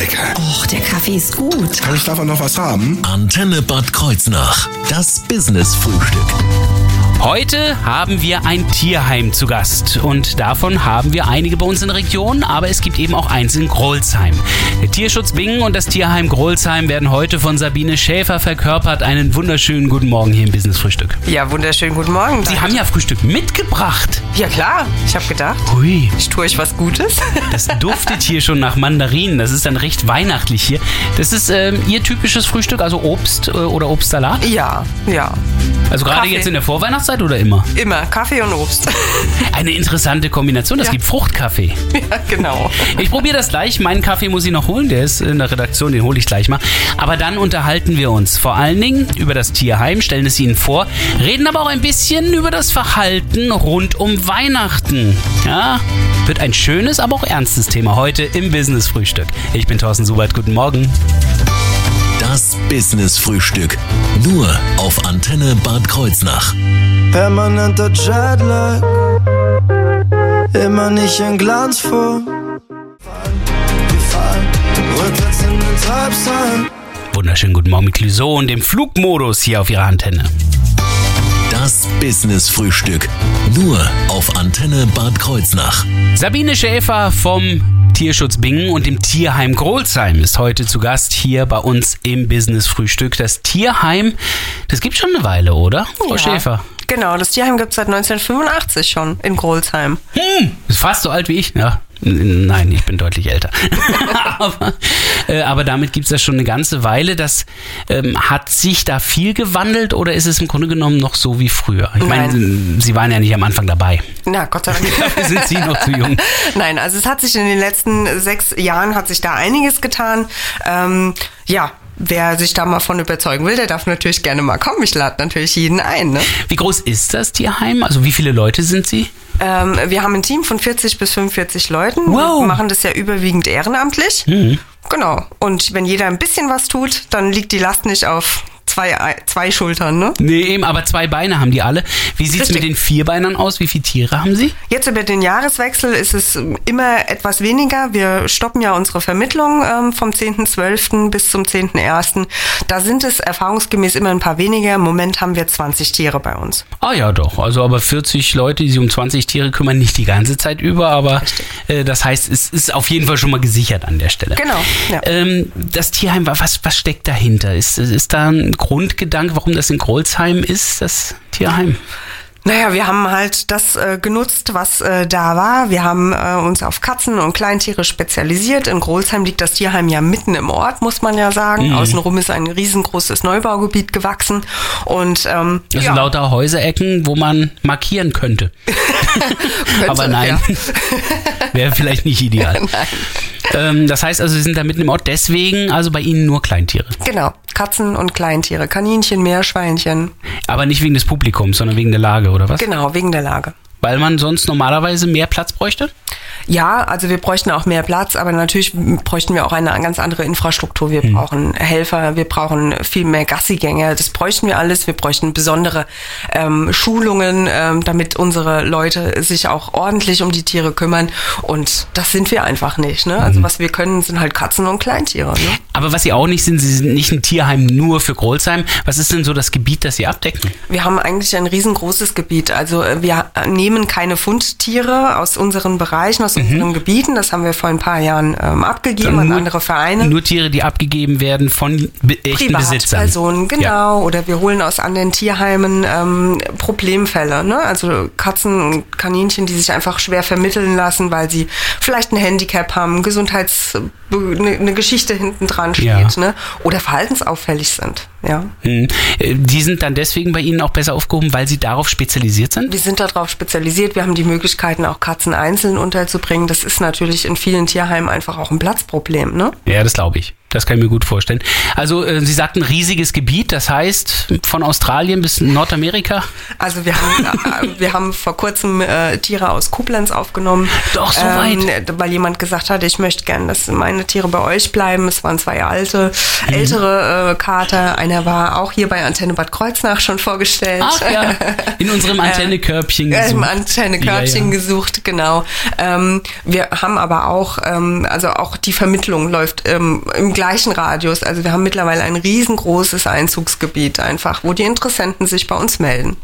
lecker. Och, der Kaffee ist gut. Kann ich davon noch was haben? Antenne Bad Kreuznach. Das Business-Frühstück. Heute haben wir ein Tierheim zu Gast und davon haben wir einige bei uns in der Region, aber es gibt eben auch eins in Grolsheim. Der Tierschutz Bingen und das Tierheim Grolsheim werden heute von Sabine Schäfer verkörpert. Einen wunderschönen guten Morgen hier im Business Frühstück. Ja, wunderschönen guten Morgen. Sie haben ja Frühstück mitgebracht. ja klar, ich habe gedacht, Hui, ich tue euch was Gutes. das duftet hier schon nach Mandarinen. Das ist dann recht weihnachtlich hier. Das ist ähm, Ihr typisches Frühstück, also Obst äh, oder Obstsalat? ja, ja, Also gerade jetzt in der Vorweihnachtszeit oder immer? immer Kaffee und Obst. Eine interessante Kombination. Das Ja. gibt Fruchtkaffee. ja, genau. Ich probiere das gleich. Meinen Kaffee muss ich noch holen. Der ist in der Redaktion, den hole ich gleich mal. Aber dann unterhalten wir uns vor allen Dingen über das Tierheim, stellen es Ihnen vor, reden aber auch ein bisschen über das Verhalten rund um Weihnachten. Ja, wird ein schönes, aber auch ernstes Thema heute im Business Frühstück. Ich bin Thorsten Subert. Guten Morgen. Das Business-Frühstück. Nur auf Antenne Bad Kreuznach. Permanenter Jetlag, immer nicht in Glanzform. Wunderschönen guten Morgen mit Clouseau und dem Flugmodus hier auf Ihrer Antenne. Das Business-Frühstück. Nur auf Antenne Bad Kreuznach. Sabine Schäfer vom Tierschutz Bingen und dem Tierheim Grolsheim ist heute zu Gast hier bei uns im Business Frühstück. Das Tierheim, das gibt schon eine Weile, oder? Frau Ja. Schäfer. Genau, das Tierheim gibt es seit 1985 schon in Grolsheim. Hm, ist fast so alt wie ich. Ja. Nein, ich bin deutlich älter. aber, äh, aber damit gibt es das schon eine ganze Weile. Das ähm, hat sich da viel gewandelt oder ist es im Grunde genommen noch so wie früher? Ich meine, Sie waren ja nicht am Anfang dabei. Na, Gott sei Dank. Dafür sind Sie noch zu jung. Nein, also es hat sich in den letzten sechs Jahren hat sich da einiges getan. Ähm, ja, wer sich da mal von überzeugen will, der darf natürlich gerne mal kommen. Ich lade natürlich jeden ein. Ne? Wie groß ist das Tierheim? Also wie viele Leute sind Sie? Ähm, wir haben ein Team von 40 bis 45 Leuten. Wow. Wir machen das ja überwiegend ehrenamtlich. Genau. Und wenn jeder ein bisschen was tut, dann liegt die Last nicht auf zwei, zwei Schultern. Ne? Nee, eben, aber zwei Beine haben die alle. Wie sieht's Richtig. mit den Vierbeinern aus? Wie viele Tiere haben sie? Jetzt über den Jahreswechsel ist es immer etwas weniger. Wir stoppen ja unsere Vermittlung ähm, vom 10.12. bis zum 10.01. Da sind es erfahrungsgemäß immer ein paar weniger. Im Moment haben wir 20 Tiere bei uns. Ah ja, doch. Also aber 40 Leute, die sich um 20 Tiere kümmern, nicht die ganze Zeit über, aber äh, das heißt, es ist auf jeden Fall schon mal gesichert an der Stelle. Genau, ja. Ähm, das Tierheim, was, was steckt dahinter? Ist, ist da ein Grundgedanke, warum das in Grolsheim ist, das Tierheim? Naja, wir haben halt das äh, genutzt, was äh, da war. Wir haben äh, uns auf Katzen und Kleintiere spezialisiert. In Grolsheim liegt das Tierheim ja mitten im Ort, muss man ja sagen. Außenrum ist ein riesengroßes Neubaugebiet gewachsen. Und ähm, Das ja, sind lauter Häuserecken, wo man markieren könnte. könnte, aber nein. Wäre vielleicht nicht ideal. Ähm, das heißt also, Sie sind da mitten im Ort, deswegen also bei Ihnen nur Kleintiere. Genau, Katzen und Kleintiere, Kaninchen, Meerschweinchen. Aber nicht wegen des Publikums, sondern wegen der Lage, oder was? Genau, wegen der Lage. Weil man sonst normalerweise mehr Platz bräuchte? Ja, also wir bräuchten auch mehr Platz, aber natürlich bräuchten wir auch eine ganz andere Infrastruktur. Wir brauchen Helfer, wir brauchen viel mehr Gassigänger. Das bräuchten wir alles. Wir bräuchten besondere ähm, Schulungen, ähm, damit unsere Leute sich auch ordentlich um die Tiere kümmern. Und das sind wir einfach nicht. Ne? Also was wir können, sind halt Katzen und Kleintiere. Ne? Aber was Sie auch nicht sind, Sie sind nicht ein Tierheim nur für Grolsheim. Was ist denn so das Gebiet, das Sie abdecken? Wir haben eigentlich ein riesengroßes Gebiet. Also äh, wir nehmen keine Fundtiere aus unseren Bereichen, aus unseren Gebieten. Das haben wir vor ein paar Jahren ähm, abgegeben an andere Vereine. Nur Tiere, die abgegeben werden von be echten Besitzern. Privatpersonen, genau. Ja. Oder wir holen aus anderen Tierheimen ähm, Problemfälle. Ne? Also Katzen und Kaninchen, die sich einfach schwer vermitteln lassen, weil sie vielleicht ein Handicap haben, Gesundheits eine, eine Geschichte hinten dran steht, Ja. ne? Oder verhaltensauffällig sind. Ja. Hm. Äh, Die sind dann deswegen bei Ihnen auch besser aufgehoben, weil Sie darauf spezialisiert sind? Wir sind darauf spezialisiert. Wir haben die Möglichkeiten, auch Katzen einzeln unterzubringen. Das ist natürlich in vielen Tierheimen einfach auch ein Platzproblem. Ne? Ja, das glaube ich. Das kann ich mir gut vorstellen. Also äh, Sie sagten riesiges Gebiet, das heißt von Australien bis Nordamerika? Also wir haben, äh, wir haben vor kurzem äh, Tiere aus Koblenz aufgenommen. Doch, so ähm, weit. Weil jemand gesagt hat, ich möchte gern, dass meine Tiere bei euch bleiben. Es waren zwei alte, Mhm. ältere äh, Kater. Einer war auch hier bei Antenne Bad Kreuznach schon vorgestellt. Ach ja, in unserem Antennekörbchen Äh, Im gesucht. Antennekörbchen Ja, ja. gesucht, genau. Ähm, wir haben aber auch, ähm, also auch die Vermittlung läuft ähm, im gleichen Radius. Also wir haben mittlerweile ein riesengroßes Einzugsgebiet einfach, wo die Interessenten sich bei uns melden.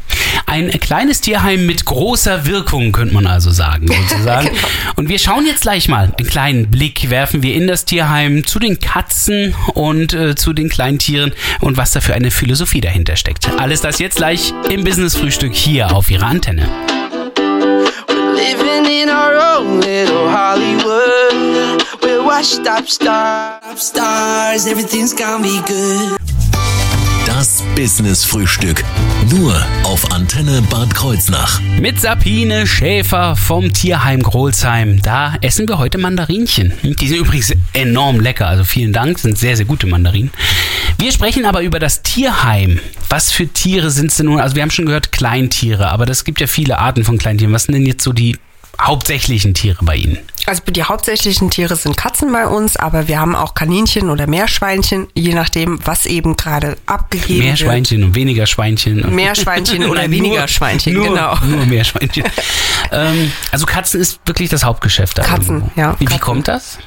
Ein kleines Tierheim mit großer Wirkung, könnte man also sagen, sozusagen. Genau. Und wir schauen jetzt gleich mal. Einen kleinen Blick werfen wir in das Tierheim zu den Katzen und äh, zu den kleinen Tieren und was da für eine Philosophie dahinter steckt. Alles das jetzt gleich im Business-Frühstück hier auf Ihrer Antenne. Living in our own little Hollywood. Washed up stars. Stars, everything's gonna be good. Das Business Frühstück. Nur auf Antenne Bad Kreuznach. Mit Sabine Schäfer vom Tierheim Grolsheim. Da essen wir heute Mandarinchen. Die sind übrigens enorm lecker, also vielen Dank, sind sehr, sehr gute Mandarinen. Wir sprechen aber über das Tierheim. Was für Tiere sind es denn nun? Also wir haben schon gehört Kleintiere, aber es gibt ja viele Arten von Kleintieren. Was sind denn jetzt so die hauptsächlichen Tiere bei Ihnen? Also die hauptsächlichen Tiere sind Katzen bei uns, aber wir haben auch Kaninchen oder Meerschweinchen, je nachdem, was eben gerade abgegeben Mehr wird. Schweinchen und weniger Schweinchen. und- Meerschweinchen oder Nein, weniger nur, Schweinchen, nur, genau. Nur Meerschweinchen. ähm, also Katzen ist wirklich das Hauptgeschäft. da Katzen, irgendwo. ja, Wie, wie Katzen. kommt das?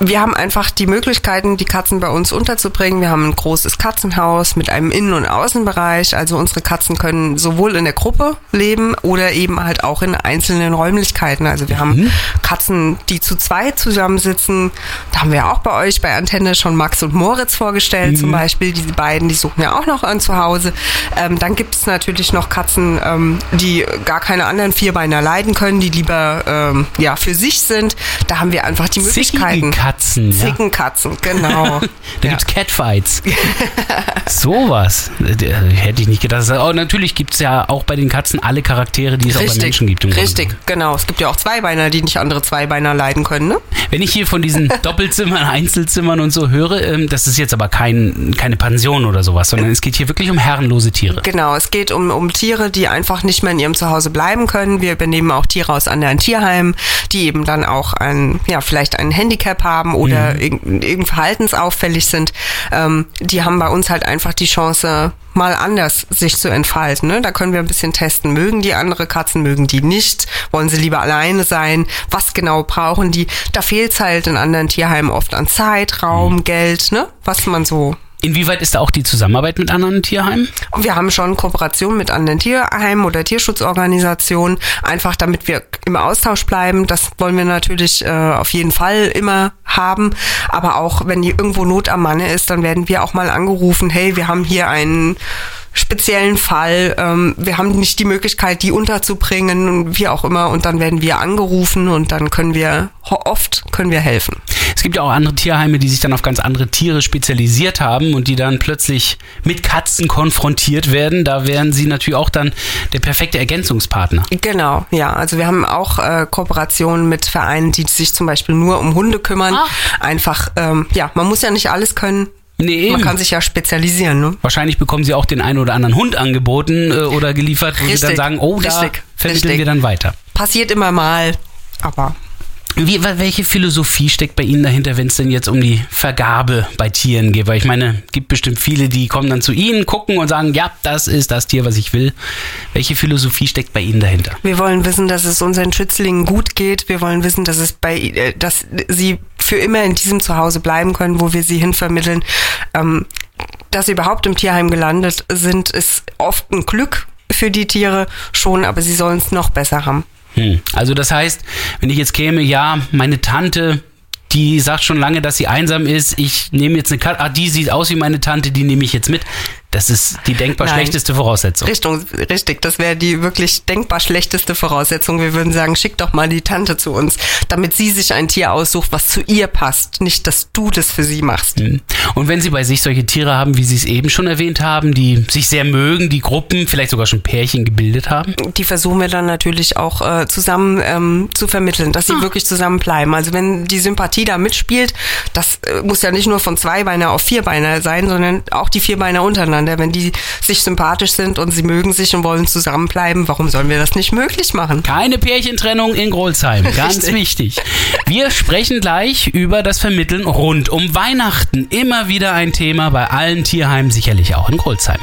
Wir haben einfach die Möglichkeiten, die Katzen bei uns unterzubringen. Wir haben ein großes Katzenhaus mit einem Innen- und Außenbereich. Also unsere Katzen können sowohl in der Gruppe leben oder eben halt auch in einzelnen Räumlichkeiten. Also wir haben Katzen, die zu zweit zusammensitzen. Da haben wir auch bei euch bei Antenne schon Max und Moritz vorgestellt zum Beispiel. Diese beiden, die suchen ja auch noch ein Zuhause. Ähm, dann gibt es natürlich noch Katzen, ähm, die gar keine anderen Vierbeiner leiden können, die lieber ähm, ja für sich sind. Da haben wir einfach die Möglichkeiten. Katzen. Ja. Zickenkatzen, genau. Da ja. gibt's Catfights. Sowas. Äh, Hätte ich nicht gedacht. Oh, natürlich gibt's ja auch bei den Katzen alle Charaktere, die es auch bei Richtig, Menschen gibt. Grunde richtig, genommen. genau. Es gibt ja auch Zweibeiner, die nicht andere Zweibeiner leiden können, ne? Wenn ich hier von diesen Doppelzimmern, Einzelzimmern und so höre, ähm, das ist jetzt aber kein, keine Pension oder sowas, sondern es geht hier wirklich um herrenlose Tiere. Genau, es geht um, um Tiere, die einfach nicht mehr in ihrem Zuhause bleiben können. Wir übernehmen auch Tiere aus anderen Tierheimen, die eben dann auch ein, ja, vielleicht ein Handicap haben oder irgend, irgend verhaltensauffällig sind. Ähm, die haben bei uns halt einfach die Chance, mal anders sich zu entfalten. Ne? Da können wir ein bisschen testen. Mögen die andere Katzen, mögen die nicht? Wollen sie lieber alleine sein? Was genau brauchen die? Da fehlt es halt in anderen Tierheimen oft an Zeit, Raum, Geld, ne? Was man so Inwieweit ist da auch die Zusammenarbeit mit anderen Tierheimen? wir haben schon Kooperationen mit anderen Tierheimen oder Tierschutzorganisationen, einfach damit wir im Austausch bleiben. Das wollen wir natürlich äh, auf jeden Fall immer haben. Aber auch wenn hier irgendwo Not am Manne ist, dann werden wir auch mal angerufen, hey, wir haben hier einen speziellen Fall, ähm, wir haben nicht die Möglichkeit, die unterzubringen und wie auch immer. Und dann werden wir angerufen und dann können wir, oft können wir helfen. Es gibt ja auch andere Tierheime, die sich dann auf ganz andere Tiere spezialisiert haben und die dann plötzlich mit Katzen konfrontiert werden. Da wären sie natürlich auch dann der perfekte Ergänzungspartner. Genau, ja. Also wir haben auch äh, Kooperationen mit Vereinen, die sich zum Beispiel nur um Hunde kümmern. Ah. Einfach, ähm, ja, man muss ja nicht alles können. Nee, Man eben. kann sich ja spezialisieren, ne? Wahrscheinlich bekommen sie auch den einen oder anderen Hund angeboten äh, oder geliefert, wo sie dann sagen, oh, da richtig, vermitteln richtig. wir dann weiter. Passiert immer mal, aber Wie, welche Philosophie steckt bei Ihnen dahinter, wenn es denn jetzt um die Vergabe bei Tieren geht? Weil ich meine, es gibt bestimmt viele, die kommen dann zu Ihnen, gucken und sagen, ja, das ist das Tier, was ich will. Welche Philosophie steckt bei Ihnen dahinter? wir wollen wissen, dass es unseren Schützlingen gut geht. Wir wollen wissen, dass es bei, äh, dass sie für immer in diesem Zuhause bleiben können, wo wir sie hinvermitteln. Ähm, dass sie überhaupt im Tierheim gelandet sind, ist oft ein Glück für die Tiere schon, aber sie sollen es noch besser haben. Hm. Also das heißt, wenn ich jetzt käme, ja, meine Tante, die sagt schon lange, dass sie einsam ist, ich nehme jetzt eine Katze, ah, die sieht aus wie meine Tante, die nehme ich jetzt mit. Das ist die denkbar Nein. schlechteste Voraussetzung. Richtung, richtig, das wäre die wirklich denkbar schlechteste Voraussetzung. Wir würden sagen, schick doch mal die Tante zu uns, damit sie sich ein Tier aussucht, was zu ihr passt. Nicht, dass du das für sie machst. Und wenn Sie bei sich solche Tiere haben, wie Sie es eben schon erwähnt haben, die sich sehr mögen, die Gruppen, vielleicht sogar schon Pärchen gebildet haben? Die versuchen wir dann natürlich auch äh, zusammen ähm, zu vermitteln, dass sie wirklich zusammen bleiben. Also wenn die Sympathie da mitspielt, das äh, muss ja nicht nur von Zweibeiner auf Vierbeiner sein, sondern auch die Vierbeiner untereinander. Wenn die sich sympathisch sind und sie mögen sich und wollen zusammenbleiben, warum sollen wir das nicht möglich machen? Keine Pärchentrennung in Grolsheim, ganz Richtig. wichtig. Wir sprechen gleich über das Vermitteln rund um Weihnachten. Immer wieder ein Thema bei allen Tierheimen, sicherlich auch in Grolsheim.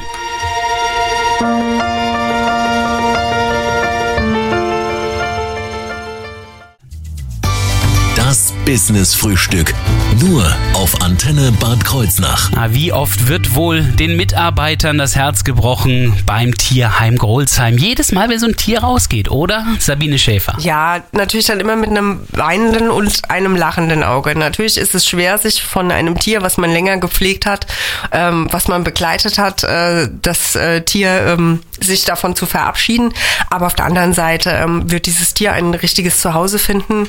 Business Frühstück. Nur auf Antenne Bad Kreuznach. Na, wie oft wird wohl den Mitarbeitern das Herz gebrochen beim Tierheim Grolsheim? Jedes Mal, wenn so ein Tier rausgeht, oder? Sabine Schäfer. Ja, natürlich dann immer mit einem weinenden und einem lachenden Auge. Natürlich ist es schwer, sich von einem Tier, was man länger gepflegt hat, ähm, was man begleitet hat, äh, das äh, Tier ähm, sich davon zu verabschieden. Aber auf der anderen Seite ähm, wird dieses Tier ein richtiges Zuhause finden.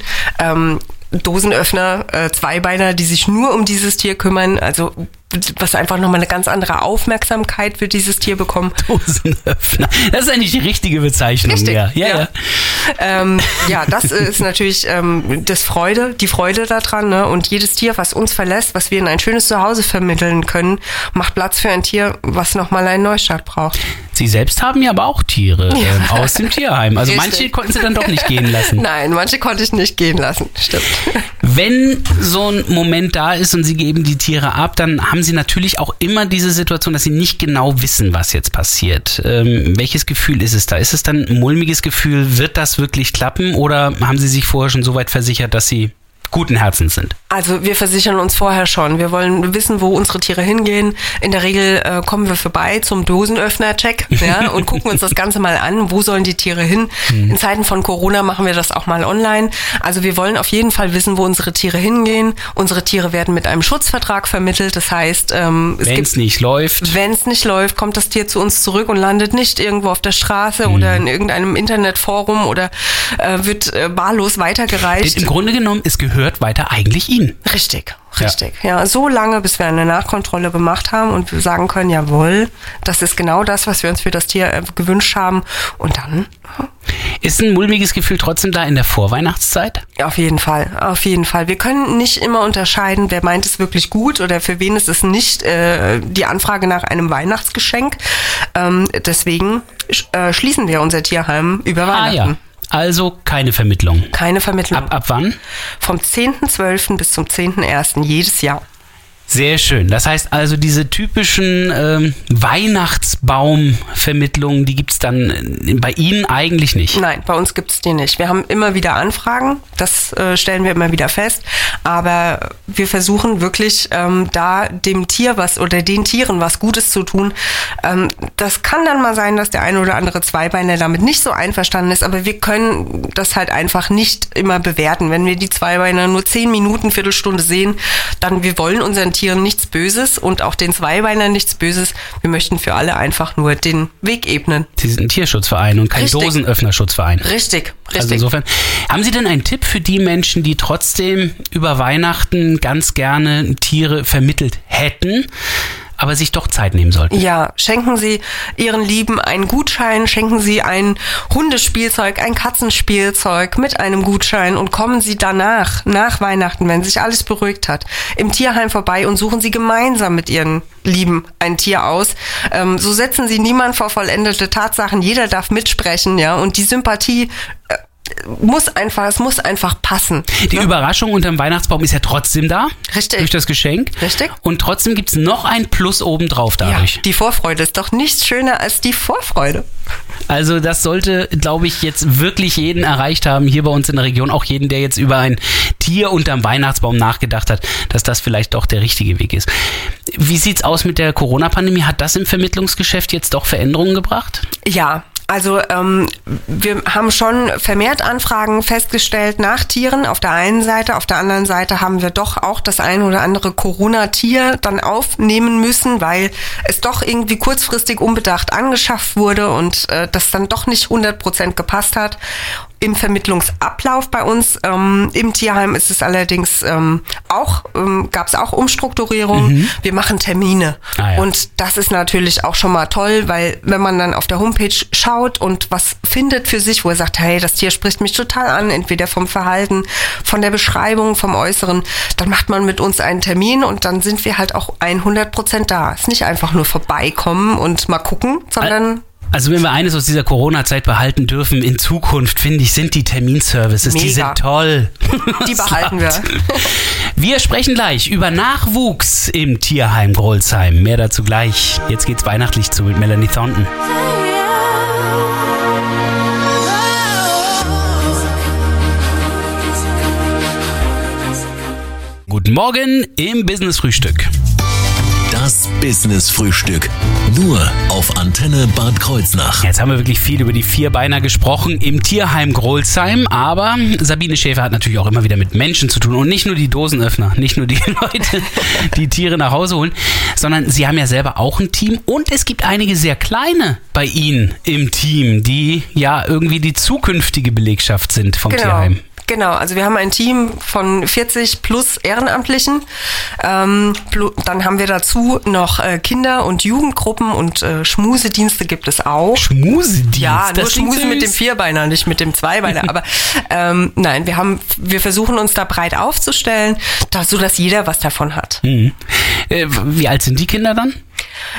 Dosenöffner, äh, Zweibeiner, die sich nur um dieses Tier kümmern, also was einfach nochmal eine ganz andere Aufmerksamkeit für dieses Tier bekommen. Dosenöffner. Das ist eigentlich die richtige Bezeichnung. Richtig, Ja, ja. ja. ähm, ja, das ist natürlich ähm, das Freude, die Freude daran. Ne? Und jedes Tier, was uns verlässt, was wir in ein schönes Zuhause vermitteln können, macht Platz für ein Tier, was nochmal einen Neustart braucht. Sie selbst haben ja aber auch Tiere ähm, aus dem Tierheim. Also Richtig. manche konnten Sie dann doch nicht gehen lassen. Nein, manche konnte ich nicht gehen lassen. Stimmt. Wenn so ein Moment da ist und Sie geben die Tiere ab, dann haben Sie natürlich auch immer diese Situation, dass Sie nicht genau wissen, was jetzt passiert. Ähm, welches Gefühl ist es da? Ist es dann ein mulmiges Gefühl? Wird das wirklich klappen? Oder haben Sie sich vorher schon so weit versichert, dass Sie guten Herzens sind? Also wir versichern uns vorher schon. Wir wollen wissen, wo unsere Tiere hingehen. In der Regel äh, kommen wir vorbei zum Dosenöffner-Check ja, und gucken uns das Ganze mal an. Wo sollen die Tiere hin? In Zeiten von Corona machen wir das auch mal online. Also wir wollen auf jeden Fall wissen, wo unsere Tiere hingehen. Unsere Tiere werden mit einem Schutzvertrag vermittelt. Das heißt, ähm, es Wenn es nicht läuft. wenn es nicht läuft, kommt das Tier zu uns zurück und landet nicht irgendwo auf der Straße oder in irgendeinem Internetforum oder äh, wird äh, wahllos weitergereicht. Im Grunde genommen, es gehört weiter eigentlich Ihnen. Richtig, richtig. Ja. so lange, bis wir eine Nachkontrolle gemacht haben und wir sagen können, jawohl, das ist genau das, was wir uns für das Tier äh, gewünscht haben. Und dann, Ist ein mulmiges Gefühl trotzdem da in der Vorweihnachtszeit? ja, auf jeden Fall, auf jeden Fall. Wir können nicht immer unterscheiden, wer meint es wirklich gut oder für wen ist es nicht äh, die Anfrage nach einem Weihnachtsgeschenk. Ähm, deswegen sch äh, schließen wir unser Tierheim über Ah Weihnachten. ja. Also keine Vermittlung. Keine Vermittlung. Ab, ab wann? Vom 10.12. bis zum 10.01. jedes Jahr. Sehr schön. Das heißt also, diese typischen ähm, Weihnachtsbaumvermittlungen, die gibt's dann äh, bei Ihnen eigentlich nicht. Nein, bei uns gibt's die nicht. Wir haben immer wieder Anfragen, das äh, stellen wir immer wieder fest. Aber wir versuchen wirklich ähm, da dem Tier was oder den Tieren was Gutes zu tun. Ähm, das kann dann mal sein, dass der eine oder andere Zweibeiner damit nicht so einverstanden ist, aber wir können das halt einfach nicht immer bewerten. Wenn wir die Zweibeiner nur zehn Minuten, Viertelstunde sehen, dann wir wollen unseren Tieren nichts Böses und auch den Zweibeinern nichts Böses. Wir möchten für alle einfach nur den Weg ebnen. Sie sind ein Tierschutzverein und kein Richtig. Dosenöffnerschutzverein. Richtig, richtig. Also insofern, haben Sie denn einen Tipp für die Menschen, die trotzdem über Weihnachten ganz gerne Tiere vermittelt hätten, aber sich doch Zeit nehmen sollten? Ja, schenken Sie Ihren Lieben einen Gutschein, schenken Sie ein Hundespielzeug, ein Katzenspielzeug mit einem Gutschein und kommen Sie danach, nach Weihnachten, wenn sich alles beruhigt hat, im Tierheim vorbei und suchen Sie gemeinsam mit Ihren Lieben ein Tier aus. Ähm, so setzen Sie niemand vor vollendete Tatsachen. Jeder darf mitsprechen, ja, und die Sympathie äh, muss einfach, es muss einfach passen. Die Überraschung unterm Weihnachtsbaum ist ja trotzdem da. Richtig. Durch das Geschenk. Richtig. Und trotzdem gibt's noch ein Plus obendrauf Ja, dadurch. die Vorfreude ist doch nichts schöner als die Vorfreude. Also das sollte, glaube ich, jetzt wirklich jeden erreicht haben, hier bei uns in der Region, auch jeden, der jetzt über ein Tier unterm Weihnachtsbaum nachgedacht hat, dass das vielleicht doch der richtige Weg ist. Wie sieht's aus mit der Corona-Pandemie? Hat das im Vermittlungsgeschäft jetzt doch Veränderungen gebracht? Ja, Also ähm, wir haben schon vermehrt Anfragen festgestellt nach Tieren auf der einen Seite. Auf der anderen Seite haben wir doch auch das ein oder andere Corona-Tier dann aufnehmen müssen, weil es doch irgendwie kurzfristig unbedacht angeschafft wurde und äh, das dann doch nicht 100 Prozent gepasst hat. Im Vermittlungsablauf bei uns ähm, im Tierheim ist es allerdings ähm, auch, ähm, gab es auch Umstrukturierungen. Wir machen Termine. Ah, ja. Und das ist natürlich auch schon mal toll, weil wenn man dann auf der Homepage schaut und was findet für sich, wo er sagt, hey, das Tier spricht mich total an, entweder vom Verhalten, von der Beschreibung, vom Äußeren, dann macht man mit uns einen Termin und dann sind wir halt auch 100 Prozent da. Es ist nicht einfach nur vorbeikommen und mal gucken, sondern Also wenn wir eines aus dieser Corona-Zeit behalten dürfen, in Zukunft, finde ich, sind die Terminservices. Die Mega. sind toll. die behalten wir. Wir sprechen gleich über Nachwuchs im Tierheim Grolsheim. Mehr dazu gleich. Jetzt geht's weihnachtlich zu mit Melanie Thornton. Guten Morgen im Business Frühstück. Business Frühstück. Nur auf Antenne Bad Kreuznach. Jetzt haben wir wirklich viel über die Vierbeiner gesprochen im Tierheim Grolsheim, aber Sabine Schäfer hat natürlich auch immer wieder mit Menschen zu tun und nicht nur die Dosenöffner, nicht nur die Leute, die Tiere nach Hause holen, sondern sie haben ja selber auch ein Team und es gibt einige sehr kleine bei Ihnen im Team, die ja irgendwie die zukünftige Belegschaft sind vom Genau. Tierheim. Genau, also wir haben ein Team von 40 plus Ehrenamtlichen. Ähm, dann haben wir dazu noch äh, Kinder- und Jugendgruppen und äh, Schmusedienste gibt es auch. Schmusedienst. Ja, nur das klingt Schmuse mit dem. Vierbeiner, nicht mit dem Zweibeiner. Aber ähm, nein, wir haben, wir versuchen uns da breit aufzustellen, da, so dass jeder was davon hat. Mhm. Äh, wie alt sind die Kinder dann?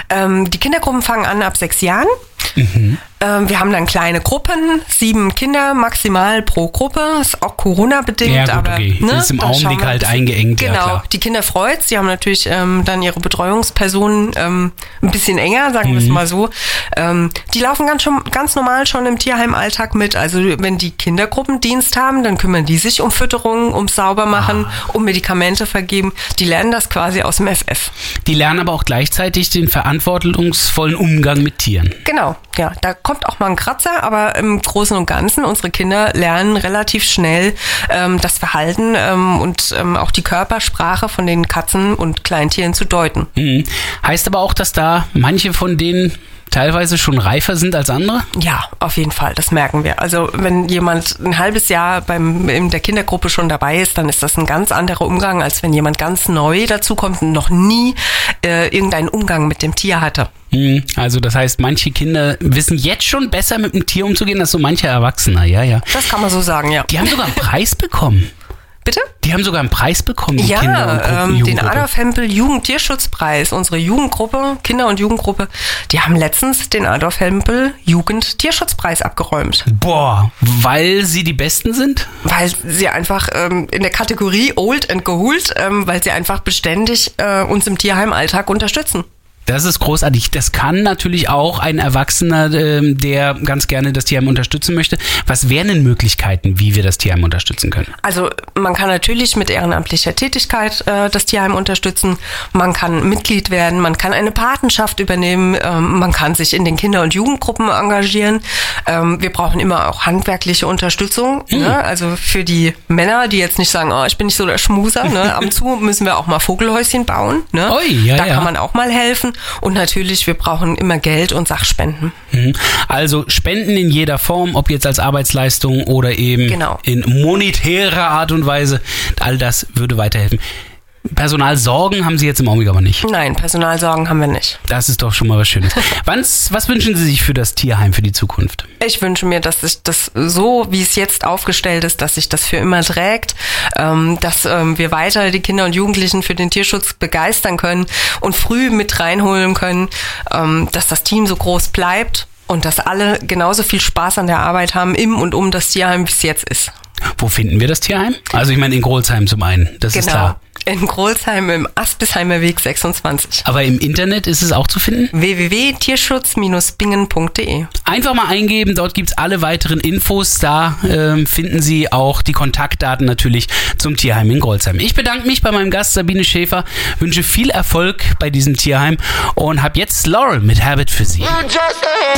Ähm, die Kindergruppen fangen an ab sechs Jahren. Mhm. Ähm, wir haben dann kleine Gruppen, sieben Kinder maximal pro Gruppe. Ist auch Corona-bedingt. Ja, gut, aber, okay. Ne, ist im Augenblick wir halt eingeengt, ja, Genau. klar. Die Kinder freut's. Die haben natürlich ähm, dann ihre Betreuungspersonen ähm, ein bisschen enger, sagen wir Mhm. es mal so. Ähm, die laufen ganz, schon, ganz normal schon im Tierheim-Alltag mit. Also wenn die Kindergruppen Dienst haben, dann kümmern die sich um Fütterung, um Saubermachen, Ah. um Medikamente vergeben. Die lernen das quasi aus dem FF. Die lernen aber auch gleichzeitig den verantwortungsvollen Umgang mit Tieren. Genau, ja, da kommt auch mal ein Kratzer, aber im Großen und Ganzen, unsere Kinder lernen relativ schnell ähm, das Verhalten ähm, und ähm, auch die Körpersprache von den Katzen und Kleintieren zu deuten. Mhm. Heißt aber auch, dass da manche von denen teilweise schon reifer sind als andere? Ja, auf jeden Fall, das merken wir. Also wenn jemand ein halbes Jahr beim, in der Kindergruppe schon dabei ist, dann ist das ein ganz anderer Umgang, als wenn jemand ganz neu dazukommt und noch nie äh, irgendeinen Umgang mit dem Tier hatte. Mhm. Also das heißt, manche Kinder wissen jetzt schon besser mit dem Tier umzugehen als so manche Erwachsene. Ja, ja. Das kann man so sagen, ja. Die haben sogar einen Preis bekommen. Bitte? Die haben sogar einen Preis bekommen, die Kinder und Ja, Gruppen, ähm, den. Adolf Hempel Jugendtierschutzpreis, unsere Jugendgruppe, Kinder- und Jugendgruppe, die haben letztens den Adolf Hempel Jugendtierschutzpreis abgeräumt, Boah, weil sie die Besten sind? weil sie einfach ähm, in der Kategorie Old and Geholt, ähm, weil sie einfach beständig äh, uns im Tierheimalltag unterstützen. Das ist großartig. Das kann natürlich auch ein Erwachsener, ähm, der ganz gerne das Tierheim unterstützen möchte. Was wären denn Möglichkeiten, wie wir das Tierheim unterstützen können? Also man kann natürlich mit ehrenamtlicher Tätigkeit äh, das Tierheim unterstützen. Man kann Mitglied werden, man kann eine Patenschaft übernehmen, ähm, man kann sich in den Kinder- und Jugendgruppen engagieren. Ähm, wir brauchen immer auch handwerkliche Unterstützung. Ne? Also für die Männer, die jetzt nicht sagen, oh, ich bin nicht so der Schmuser, ne? ab und zu müssen wir auch mal Vogelhäuschen bauen. Ne? Ui, ja, da ja. kann man auch mal helfen. Und natürlich, wir brauchen immer Geld und Sachspenden. Mhm. Also Spenden in jeder Form, ob jetzt als Arbeitsleistung oder eben Genau. in monetärer Art und Weise. All das würde weiterhelfen. Personalsorgen haben Sie jetzt im Augenblick aber nicht. Nein, Personalsorgen haben wir nicht. Das ist doch schon mal was Schönes. Wanns, was wünschen Sie sich für das Tierheim für die Zukunft? Ich wünsche mir, dass sich das so, wie es jetzt aufgestellt ist, dass sich das für immer trägt, ähm, dass ähm, wir weiter die Kinder und Jugendlichen für den Tierschutz begeistern können und früh mit reinholen können, ähm, dass das Team so groß bleibt und dass alle genauso viel Spaß an der Arbeit haben im und um das Tierheim, wie es jetzt ist. Wo finden wir das Tierheim? Also ich meine in Grolsheim zum einen, das ist klar. In Grolsheim im Aspisheimer Weg 26. Aber im Internet ist es auch zu finden? www.tierschutz-bingen.de Einfach mal eingeben, dort gibt's alle weiteren Infos. Da ähm, finden Sie auch die Kontaktdaten natürlich zum Tierheim in Grolsheim. Ich bedanke mich bei meinem Gast Sabine Schäfer, wünsche viel Erfolg bei diesem Tierheim und habe jetzt Laurel mit Habit für Sie. You just a